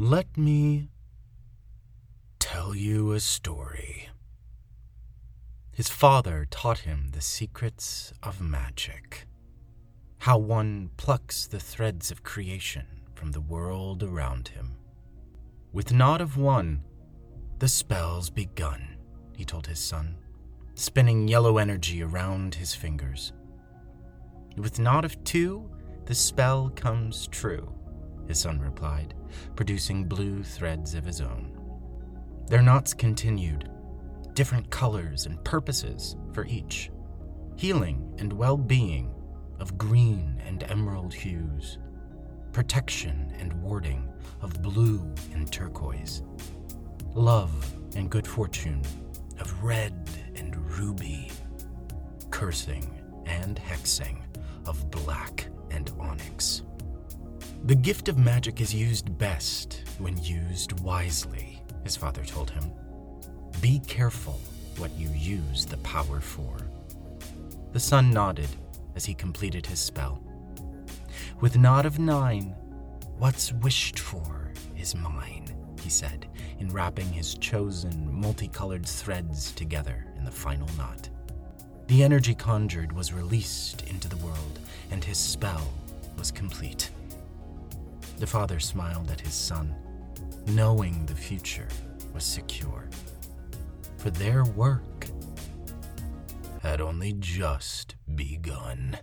Let me tell you a story. His father taught him the secrets of magic. How one plucks the threads of creation from the world around him. With knot of one, the spell's begun, he told his son, spinning yellow energy around his fingers. With knot of two, the spell comes true, his son replied, producing blue threads of his own. Their knots continued, different colors and purposes for each healing and well being of green and emerald hues, protection and warding of blue and turquoise, love and good fortune of red and ruby, cursing and hexing of black and onyx. The gift of magic is used best when used wisely, his father told him. Be careful what you use the power for. The son nodded as he completed his spell. With knot of nine, what's wished for is mine, he said, enwrapping his chosen multicolored threads together in the final knot. The energy conjured was released into the world, and his spell was complete. The father smiled at his son, knowing the future was secure. For their work had only just begun.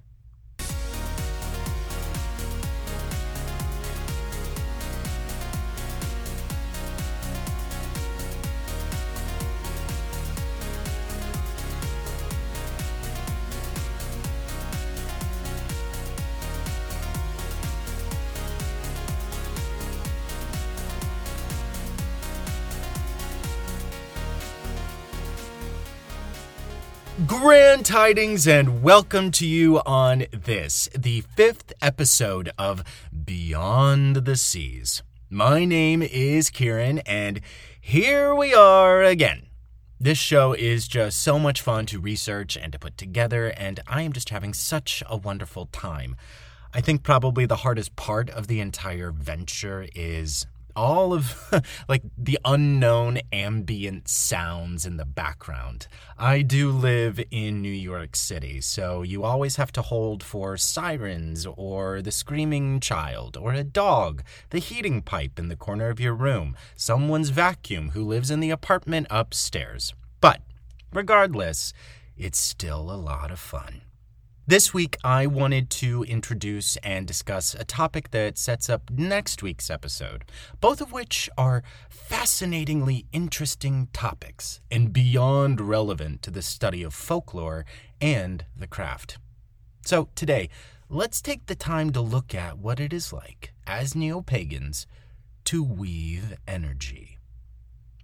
Grand tidings and welcome to you on this, the fifth episode of Beyond the Seas. My name is Kieran, and here we are again. This show is just so much fun to research and to put together, and I am just having such a wonderful time. I think probably the hardest part of the entire venture is all of like the unknown ambient sounds in the background. I do live in New York City, so you always have to hold for sirens or the screaming child or a dog, the heating pipe in the corner of your room, someone's vacuum who lives in the apartment upstairs. But regardless, it's still a lot of fun. This week, I wanted to introduce and discuss a topic that sets up next week's episode, both of which are fascinatingly interesting topics and beyond relevant to the study of folklore and the craft. So, today, let's take the time to look at what it is like, as neo pagans, to weave energy.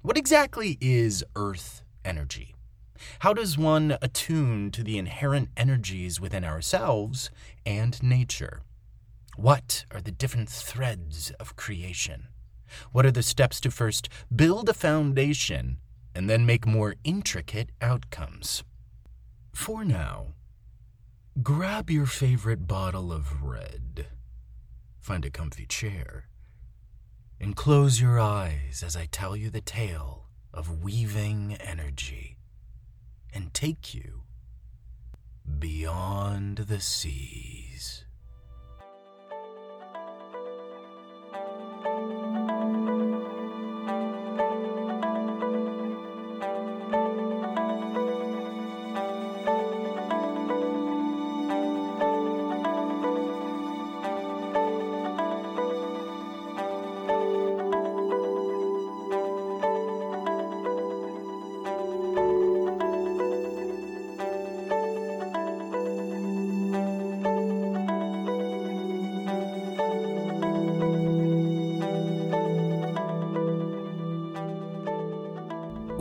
What exactly is earth energy? How does one attune to the inherent energies within ourselves and nature? What are the different threads of creation? What are the steps to first build a foundation and then make more intricate outcomes? For now, grab your favorite bottle of red, find a comfy chair, and close your eyes as I tell you the tale of weaving energy and take you beyond the seas.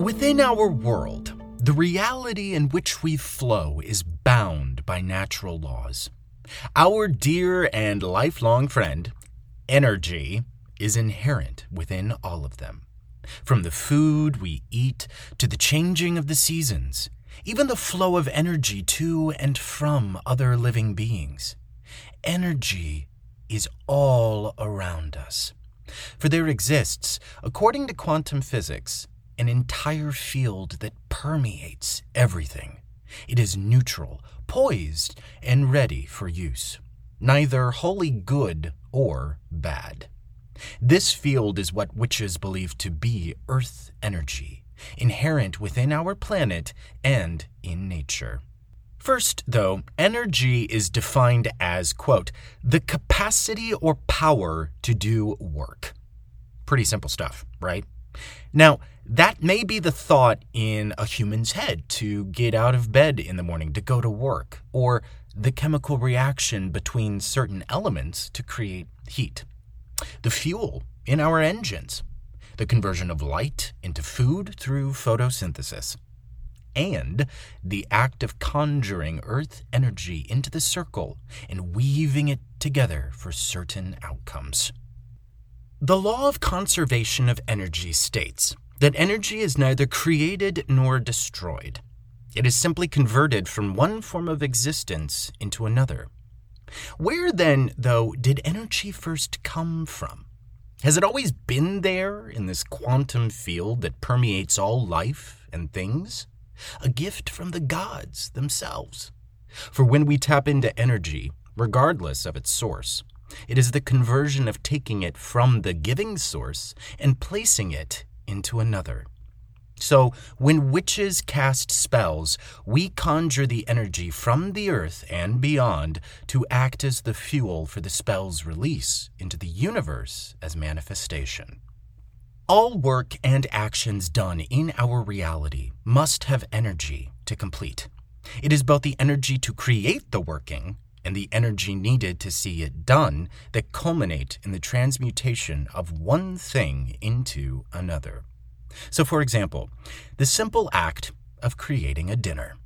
Within our world, the reality in which we flow is bound by natural laws. Our dear and lifelong friend, energy, is inherent within all of them. From the food we eat to the changing of the seasons, even the flow of energy to and from other living beings. Energy is all around us. For there exists, according to quantum physics, an entire field that permeates everything. It is neutral, poised, and ready for use, neither wholly good or bad. This field is what witches believe to be earth energy, inherent within our planet and in nature. First, though, energy is defined as, quote, the capacity or power to do work. Pretty simple stuff, right? Now, that may be the thought in a human's head to get out of bed in the morning to go to work, or the chemical reaction between certain elements to create heat, the fuel in our engines, the conversion of light into food through photosynthesis, and the act of conjuring earth energy into the circle and weaving it together for certain outcomes. The law of conservation of energy states that energy is neither created nor destroyed. It is simply converted from one form of existence into another. Where then, though, did energy first come from? Has it always been there in this quantum field that permeates all life and things? A gift from the gods themselves. For when we tap into energy, regardless of its source, it is the conversion of taking it from the giving source and placing it into another. So, when witches cast spells, we conjure the energy from the earth and beyond to act as the fuel for the spell's release into the universe as manifestation. All work and actions done in our reality must have energy to complete. It is both the energy to create the working and the energy needed to see it done that culminate in the transmutation of one thing into another. So, for example, the simple act of creating a dinner,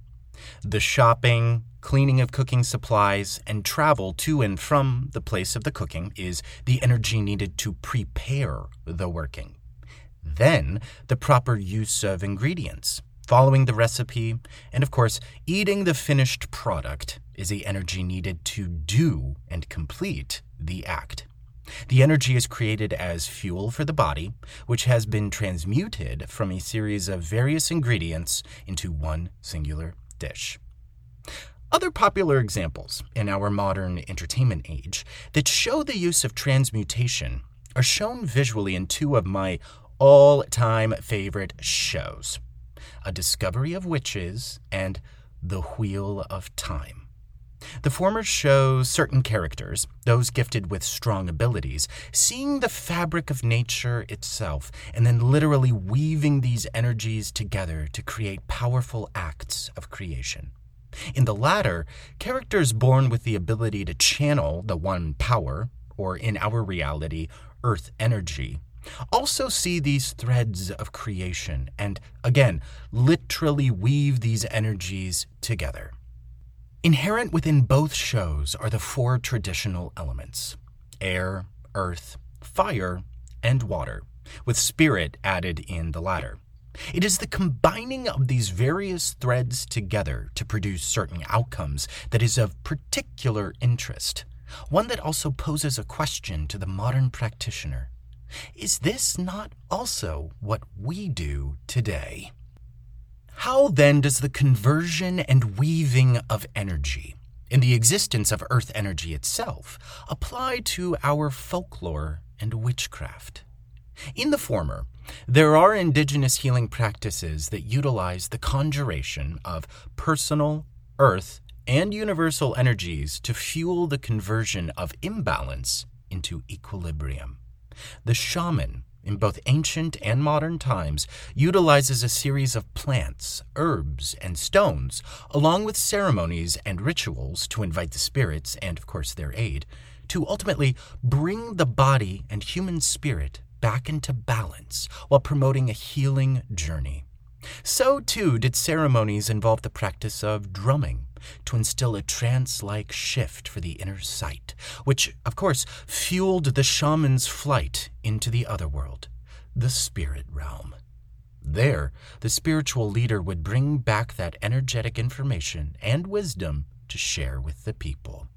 the shopping, cleaning of cooking supplies, and travel to and from the place of the cooking is the energy needed to prepare the working. Then, the proper use of ingredients, following the recipe, and of course, eating the finished product is the energy needed to do and complete the act. The energy is created as fuel for the body, which has been transmuted from a series of various ingredients into one singular dish. Other popular examples in our modern entertainment age that show the use of transmutation are shown visually in two of my all time favorite shows A Discovery of Witches and The Wheel of Time. The former shows certain characters, those gifted with strong abilities, seeing the fabric of nature itself and then literally weaving these energies together to create powerful acts of creation. In the latter, characters born with the ability to channel the one power, or in our reality, earth energy, also see these threads of creation and, again, literally weave these energies together. Inherent within both shows are the four traditional elements air, earth, fire, and water, with spirit added in the latter. It is the combining of these various threads together to produce certain outcomes that is of particular interest, one that also poses a question to the modern practitioner. Is this not also what we do today? How then does the conversion and weaving of energy in the existence of earth energy itself apply to our folklore and witchcraft? In the former, there are indigenous healing practices that utilize the conjuration of personal, earth, and universal energies to fuel the conversion of imbalance into equilibrium. The shaman in both ancient and modern times, utilizes a series of plants, herbs, and stones, along with ceremonies and rituals to invite the spirits and, of course, their aid, to ultimately bring the body and human spirit back into balance while promoting a healing journey. So, too, did ceremonies involve the practice of drumming to instill a trance like shift for the inner sight, which, of course, fueled the shaman's flight into the other world, the spirit realm. There, the spiritual leader would bring back that energetic information and wisdom to share with the people.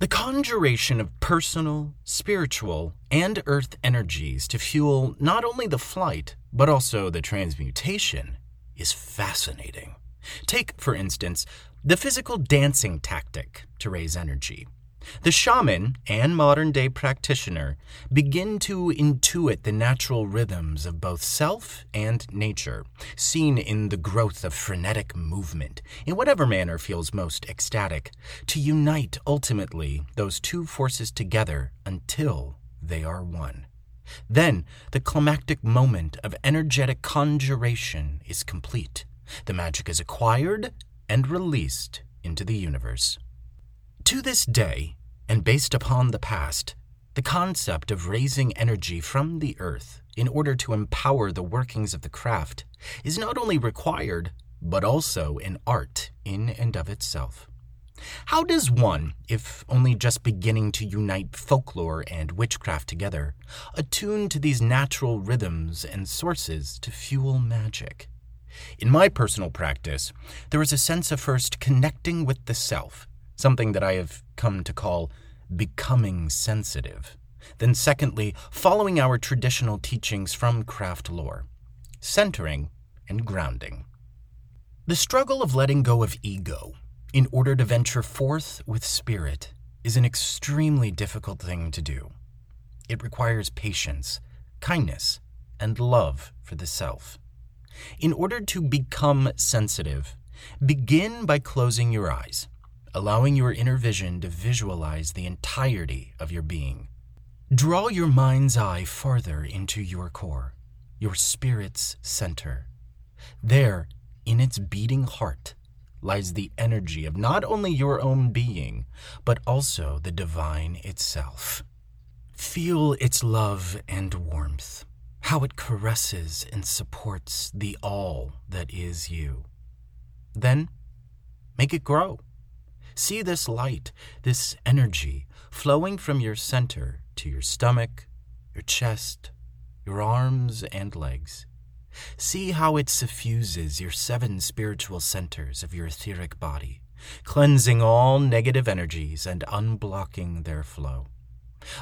The conjuration of personal, spiritual, and earth energies to fuel not only the flight, but also the transmutation is fascinating. Take, for instance, the physical dancing tactic to raise energy. The shaman and modern day practitioner begin to intuit the natural rhythms of both self and nature, seen in the growth of frenetic movement, in whatever manner feels most ecstatic, to unite ultimately those two forces together until they are one. Then the climactic moment of energetic conjuration is complete. The magic is acquired and released into the universe. To this day, and based upon the past, the concept of raising energy from the earth in order to empower the workings of the craft is not only required, but also an art in and of itself. How does one, if only just beginning to unite folklore and witchcraft together, attune to these natural rhythms and sources to fuel magic? In my personal practice, there is a sense of first connecting with the self something that I have come to call becoming sensitive. Then, secondly, following our traditional teachings from craft lore, centering and grounding. The struggle of letting go of ego in order to venture forth with spirit is an extremely difficult thing to do. It requires patience, kindness, and love for the self. In order to become sensitive, begin by closing your eyes allowing your inner vision to visualize the entirety of your being. Draw your mind's eye farther into your core, your spirit's center. There, in its beating heart, lies the energy of not only your own being, but also the divine itself. Feel its love and warmth, how it caresses and supports the all that is you. Then, make it grow. See this light, this energy flowing from your center to your stomach, your chest, your arms and legs. See how it suffuses your seven spiritual centers of your etheric body, cleansing all negative energies and unblocking their flow.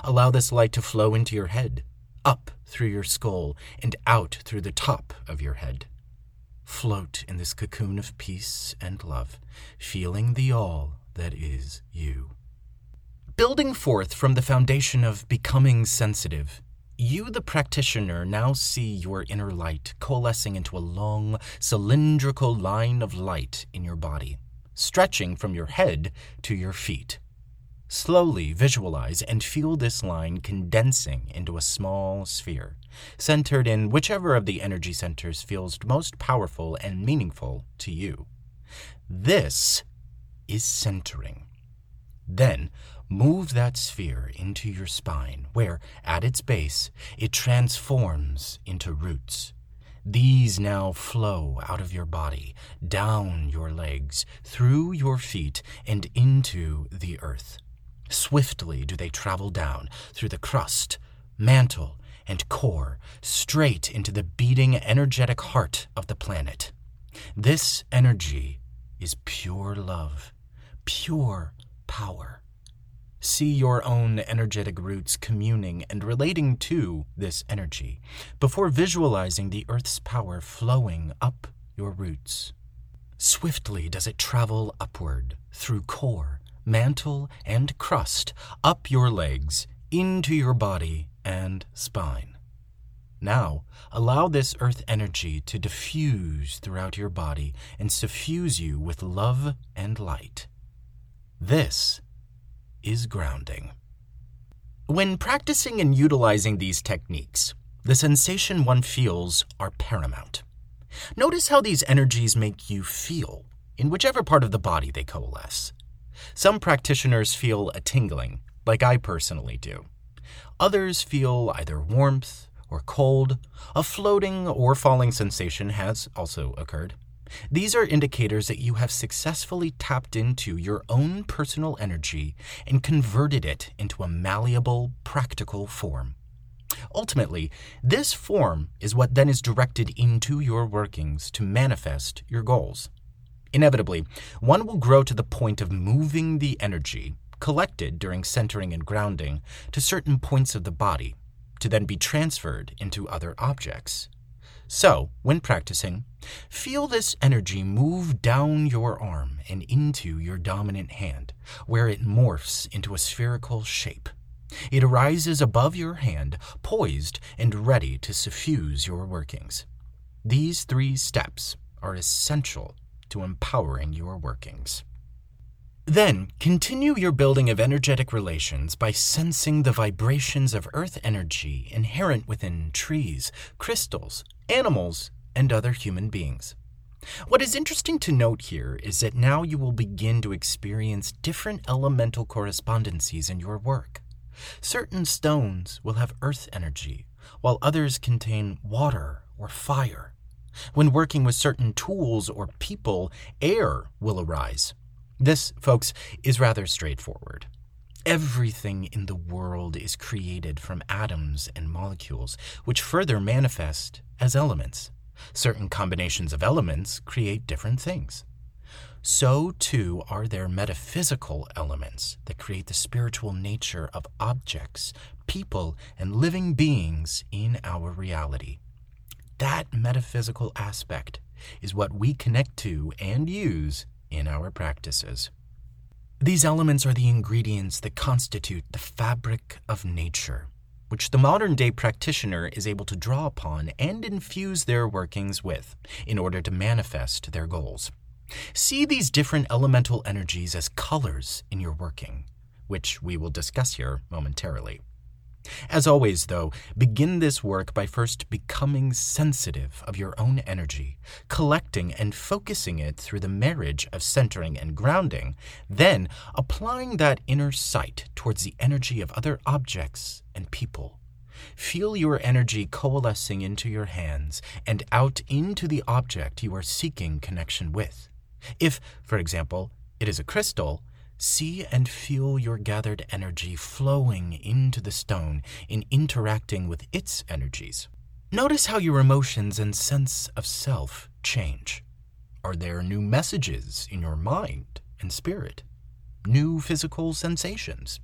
Allow this light to flow into your head, up through your skull, and out through the top of your head. Float in this cocoon of peace and love, feeling the all that is you. Building forth from the foundation of becoming sensitive, you, the practitioner, now see your inner light coalescing into a long, cylindrical line of light in your body, stretching from your head to your feet. Slowly visualize and feel this line condensing into a small sphere, centered in whichever of the energy centers feels most powerful and meaningful to you. This is centering. Then move that sphere into your spine, where, at its base, it transforms into roots. These now flow out of your body, down your legs, through your feet, and into the earth. Swiftly do they travel down through the crust, mantle, and core, straight into the beating, energetic heart of the planet. This energy is pure love pure power. See your own energetic roots communing and relating to this energy before visualizing the Earth's power flowing up your roots. Swiftly does it travel upward through core, mantle, and crust, up your legs, into your body and spine. Now, allow this earth energy to diffuse throughout your body and suffuse you with love and light. This is grounding. When practicing and utilizing these techniques, the sensation one feels are paramount. Notice how these energies make you feel in whichever part of the body they coalesce. Some practitioners feel a tingling, like I personally do. Others feel either warmth or cold. A floating or falling sensation has also occurred. These are indicators that you have successfully tapped into your own personal energy and converted it into a malleable, practical form. Ultimately, this form is what then is directed into your workings to manifest your goals. Inevitably, one will grow to the point of moving the energy, collected during centering and grounding to certain points of the body to then be transferred into other objects. So, when practicing, feel this energy move down your arm and into your dominant hand, where it morphs into a spherical shape. It arises above your hand, poised and ready to suffuse your workings. These three steps are essential to empowering your workings. Then, continue your building of energetic relations by sensing the vibrations of earth energy inherent within trees, crystals, animals, and other human beings. What is interesting to note here is that now you will begin to experience different elemental correspondencies in your work. Certain stones will have earth energy, while others contain water or fire. When working with certain tools or people, error will arise. This, folks, is rather straightforward. Everything in the world is created from atoms and molecules, which further manifest as elements. Certain combinations of elements create different things. So, too, are there metaphysical elements that create the spiritual nature of objects, people, and living beings in our reality. That metaphysical aspect is what we connect to and use in our practices. These elements are the ingredients that constitute the fabric of nature, which the modern day practitioner is able to draw upon and infuse their workings with in order to manifest their goals. See these different elemental energies as colors in your working, which we will discuss here momentarily. As always, though, begin this work by first becoming sensitive of your own energy, collecting and focusing it through the marriage of centering and grounding, then applying that inner sight towards the energy of other objects and people. Feel your energy coalescing into your hands and out into the object you are seeking connection with. If, for example, it is a crystal, See and feel your gathered energy flowing into the stone in interacting with its energies. Notice how your emotions and sense of self change. Are there new messages in your mind and spirit? New physical sensations?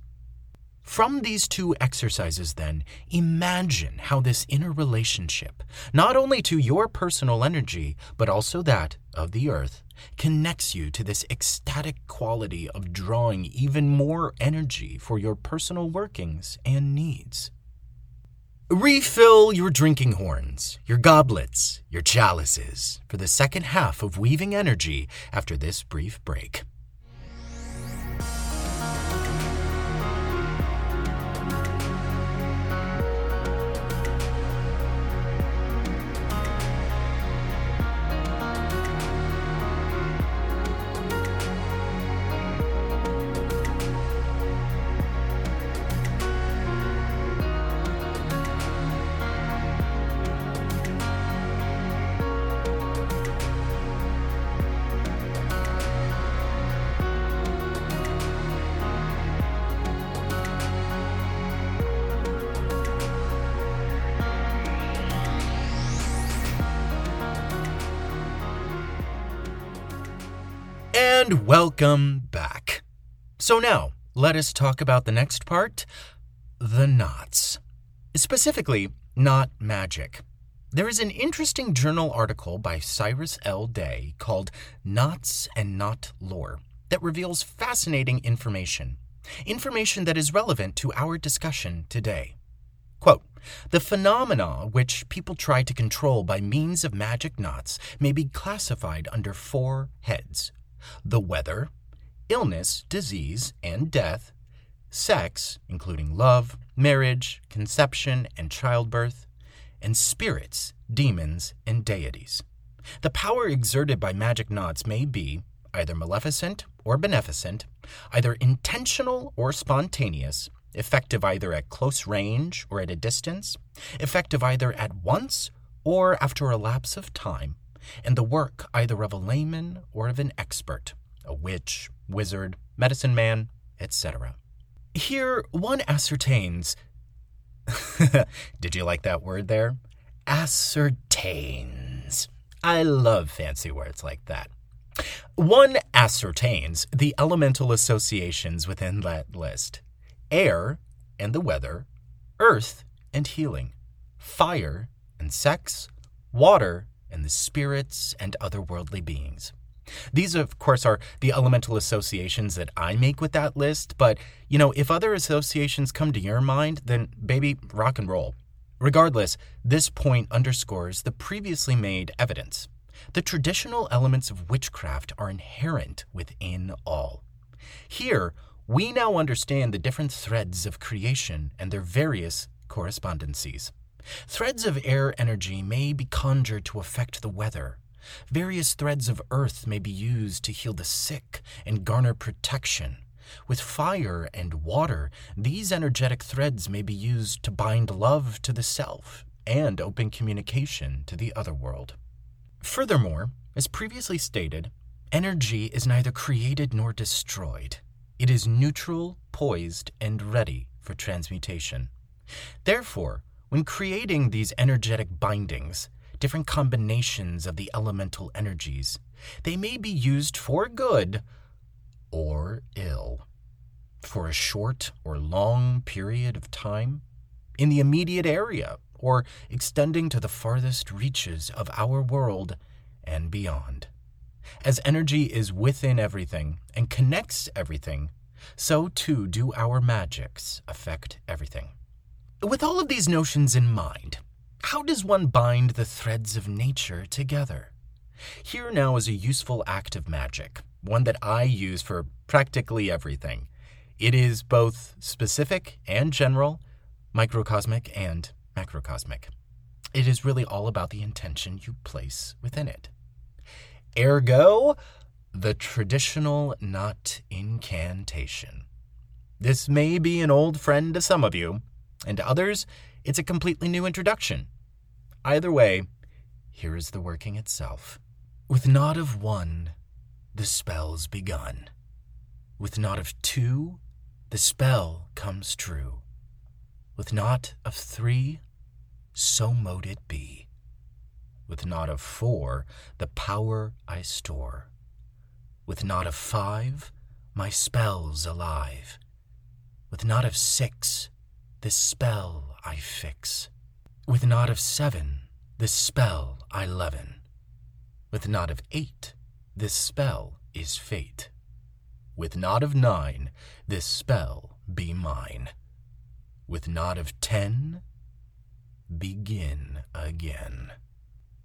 From these two exercises, then, imagine how this inner relationship, not only to your personal energy, but also that of the earth, connects you to this ecstatic quality of drawing even more energy for your personal workings and needs. Refill your drinking horns, your goblets, your chalices for the second half of Weaving Energy after this brief break. And welcome back. So now, let us talk about the next part the knots. Specifically, knot magic. There is an interesting journal article by Cyrus L. Day called Knots and Knot Lore that reveals fascinating information. Information that is relevant to our discussion today. Quote, the phenomena which people try to control by means of magic knots may be classified under four heads the weather, illness, disease, and death, sex, including love, marriage, conception, and childbirth, and spirits, demons, and deities. The power exerted by magic knots may be either maleficent or beneficent, either intentional or spontaneous, effective either at close range or at a distance, effective either at once or after a lapse of time, and the work either of a layman or of an expert, a witch, wizard, medicine man, etc. Here, one ascertains. Did you like that word there? Ascertains. I love fancy words like that. One ascertains the elemental associations within that list air and the weather, earth and healing, fire and sex, water and the spirits and otherworldly beings. These, of course, are the elemental associations that I make with that list, but, you know, if other associations come to your mind, then baby, rock and roll. Regardless, this point underscores the previously made evidence. The traditional elements of witchcraft are inherent within all. Here, we now understand the different threads of creation and their various correspondencies. Threads of air energy may be conjured to affect the weather. Various threads of earth may be used to heal the sick and garner protection. With fire and water, these energetic threads may be used to bind love to the self and open communication to the other world. Furthermore, as previously stated, energy is neither created nor destroyed. It is neutral, poised, and ready for transmutation. Therefore, when creating these energetic bindings, different combinations of the elemental energies, they may be used for good or ill. For a short or long period of time, in the immediate area, or extending to the farthest reaches of our world and beyond. As energy is within everything and connects everything, so too do our magics affect everything. With all of these notions in mind, how does one bind the threads of nature together? Here now is a useful act of magic, one that I use for practically everything. It is both specific and general, microcosmic and macrocosmic. It is really all about the intention you place within it. Ergo, the traditional knot incantation. This may be an old friend to some of you, and to others, it's a completely new introduction. Either way, here is the working itself. With knot of one, the spell's begun. With knot of two, the spell comes true. With knot of three, so mote it be. With knot of four, the power I store. With knot of five, my spell's alive. With knot of six, this spell I fix. With knot of seven, this spell I leaven. With knot of eight, this spell is fate. With knot of nine, this spell be mine. With knot of ten, begin again.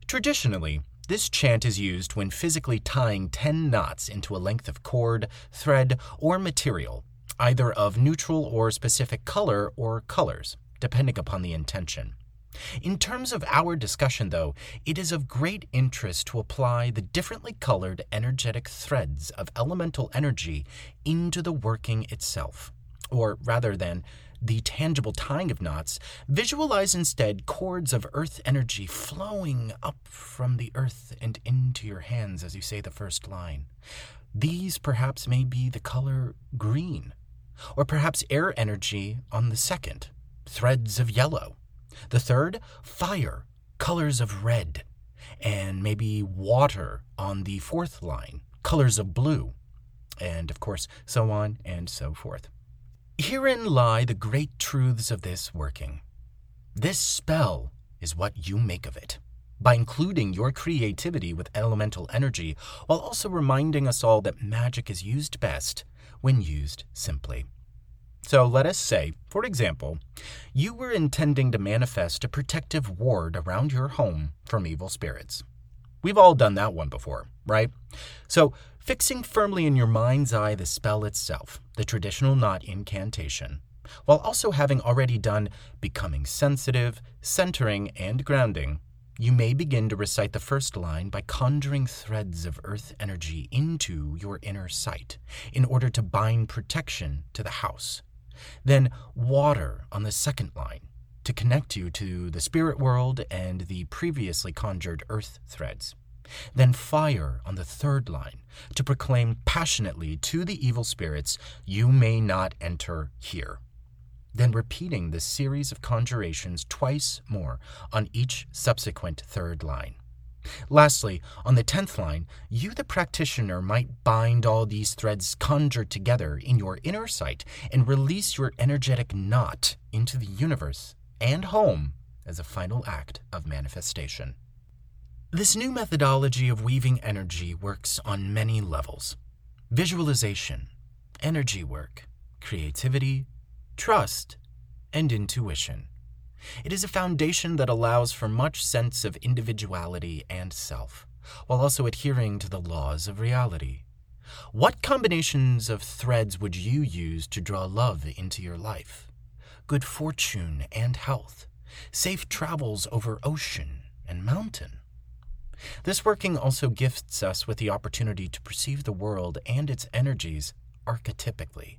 Traditionally, this chant is used when physically tying 10 knots into a length of cord, thread, or material, either of neutral or specific color or colors, depending upon the intention. In terms of our discussion, though, it is of great interest to apply the differently colored energetic threads of elemental energy into the working itself. Or rather than the tangible tying of knots, visualize instead cords of earth energy flowing up from the earth and into your hands as you say the first line. These perhaps may be the color green, or perhaps air energy on the second, threads of yellow. The third, fire, colors of red, and maybe water on the fourth line, colors of blue, and of course, so on and so forth. Herein lie the great truths of this working. This spell is what you make of it, by including your creativity with elemental energy, while also reminding us all that magic is used best when used simply. So let us say, for example, you were intending to manifest a protective ward around your home from evil spirits. We've all done that one before, right? So, fixing firmly in your mind's eye the spell itself, the traditional knot incantation, while also having already done becoming sensitive, centering, and grounding, you may begin to recite the first line by conjuring threads of earth energy into your inner sight in order to bind protection to the house. Then water on the second line to connect you to the spirit world and the previously conjured earth threads. Then fire on the third line to proclaim passionately to the evil spirits, You may not enter here. Then repeating the series of conjurations twice more on each subsequent third line. Lastly, on the 10th line, you, the practitioner, might bind all these threads conjured together in your inner sight and release your energetic knot into the universe and home as a final act of manifestation. This new methodology of weaving energy works on many levels visualization, energy work, creativity, trust, and intuition. It is a foundation that allows for much sense of individuality and self, while also adhering to the laws of reality. What combinations of threads would you use to draw love into your life? Good fortune and health, safe travels over ocean and mountain. This working also gifts us with the opportunity to perceive the world and its energies archetypically.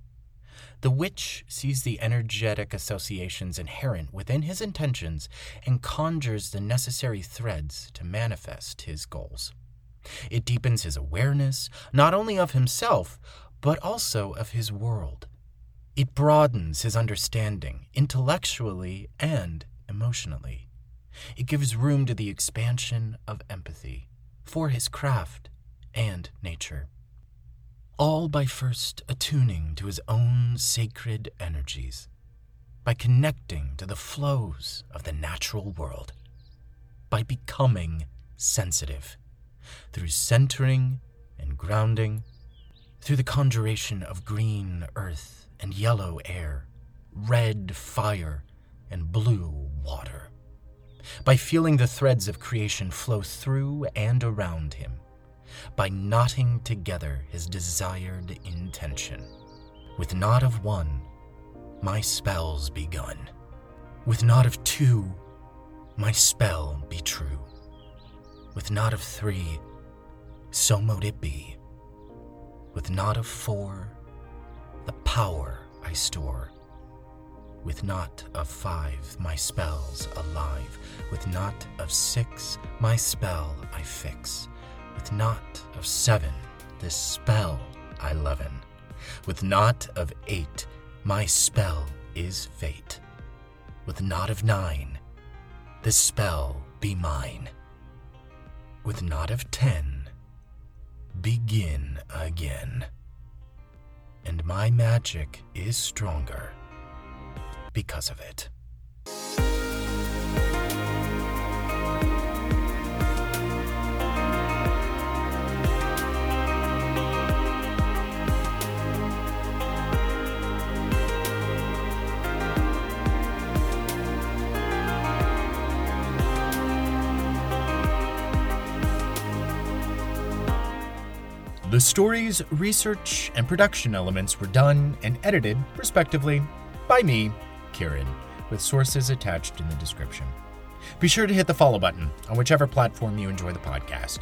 The witch sees the energetic associations inherent within his intentions and conjures the necessary threads to manifest his goals. It deepens his awareness, not only of himself, but also of his world. It broadens his understanding intellectually and emotionally. It gives room to the expansion of empathy for his craft and nature all by first attuning to his own sacred energies, by connecting to the flows of the natural world, by becoming sensitive through centering and grounding, through the conjuration of green earth and yellow air, red fire and blue water, by feeling the threads of creation flow through and around him by knotting together his desired intention. With knot of one, my spell's begun. With knot of two, my spell be true. With knot of three, so mote it be. With knot of four, the power I store. With knot of five, my spell's alive. With knot of six, my spell I fix. With knot of seven, this spell I leaven. With knot of eight, my spell is fate. With knot of nine, this spell be mine. With knot of ten, begin again. And my magic is stronger because of it. The stories, research and production elements were done and edited, respectively, by me, Kieran, with sources attached in the description. Be sure to hit the follow button on whichever platform you enjoy the podcast,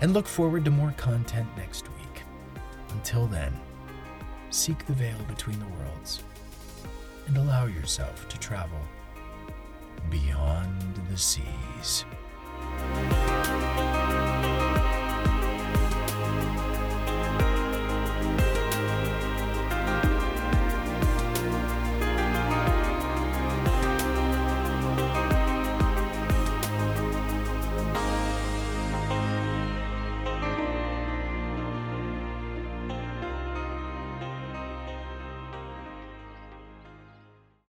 and look forward to more content next week. Until then, seek the veil between the worlds and allow yourself to travel beyond the seas.